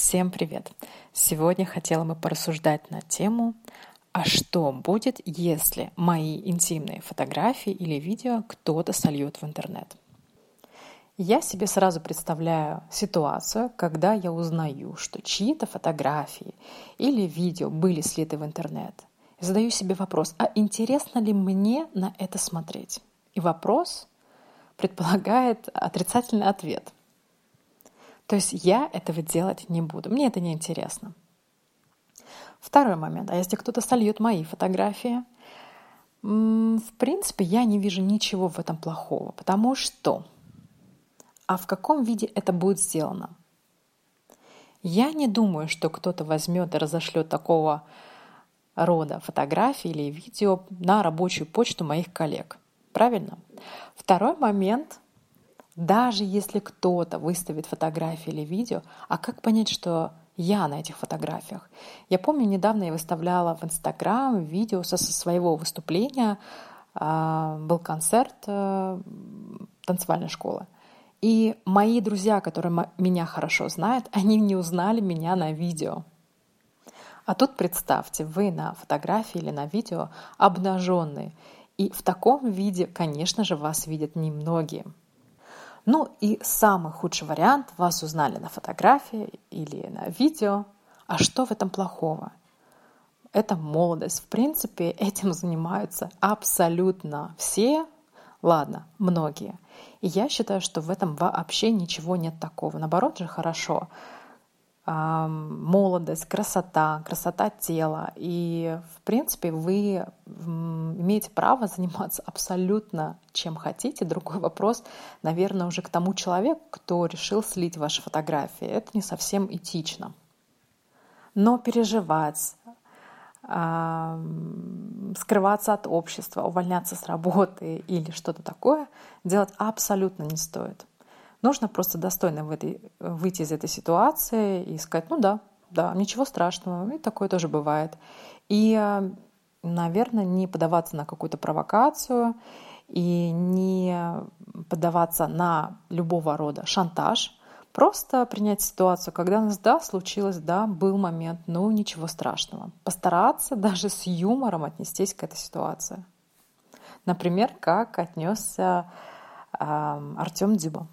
Всем привет! Сегодня хотела бы порассуждать на тему а что будет, если мои интимные фотографии или видео кто-то сольет в интернет? Я себе сразу представляю ситуацию, когда я узнаю, что чьи-то фотографии или видео были слиты в интернет. Задаю себе вопрос, а интересно ли мне на это смотреть? И вопрос предполагает отрицательный ответ – то есть я этого делать не буду. Мне это не интересно. Второй момент. А если кто-то сольет мои фотографии, в принципе, я не вижу ничего в этом плохого, потому что а в каком виде это будет сделано? Я не думаю, что кто-то возьмет и разошлет такого рода фотографии или видео на рабочую почту моих коллег. Правильно? Второй момент даже если кто-то выставит фотографии или видео, а как понять, что я на этих фотографиях? Я помню, недавно я выставляла в Инстаграм видео со своего выступления. А, был концерт э, танцевальной школы. И мои друзья, которые меня хорошо знают, они не узнали меня на видео. А тут представьте, вы на фотографии или на видео обнаженные. И в таком виде, конечно же, вас видят немногие. Ну и самый худший вариант, вас узнали на фотографии или на видео. А что в этом плохого? Это молодость. В принципе, этим занимаются абсолютно все, ладно, многие. И я считаю, что в этом вообще ничего нет такого. Наоборот же хорошо молодость, красота, красота тела. И, в принципе, вы имеете право заниматься абсолютно чем хотите. Другой вопрос, наверное, уже к тому человеку, кто решил слить ваши фотографии. Это не совсем этично. Но переживать, скрываться от общества, увольняться с работы или что-то такое делать абсолютно не стоит. Нужно просто достойно в этой, выйти из этой ситуации и сказать, ну да, да, ничего страшного, и такое тоже бывает. И, наверное, не подаваться на какую-то провокацию и не поддаваться на любого рода шантаж, просто принять ситуацию, когда у нас, да, случилось, да, был момент, ну ничего страшного. Постараться даже с юмором отнестись к этой ситуации. Например, как отнесся э, Артем Дюба.